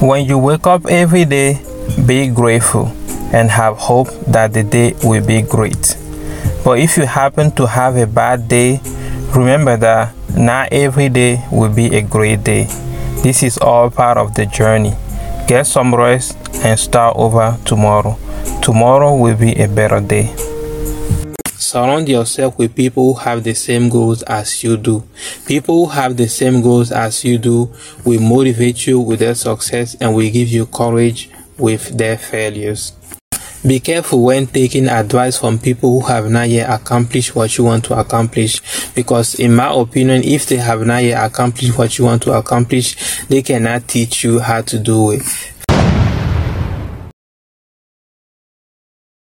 When you wake up every day, be grateful and have hope that the day will be great. But if you happen to have a bad day, remember that not every day will be a great day. This is all part of the journey. Get some rest and start over tomorrow. Tomorrow will be a better day. Surround yourself with people who have the same goals as you do. People who have the same goals as you do will motivate you with their success and will give you courage with their failures. Be careful when taking advice from people who have not yet accomplished what you want to accomplish because in my opinion if they have not yet accomplished what you want to accomplish they cannot teach you how to do it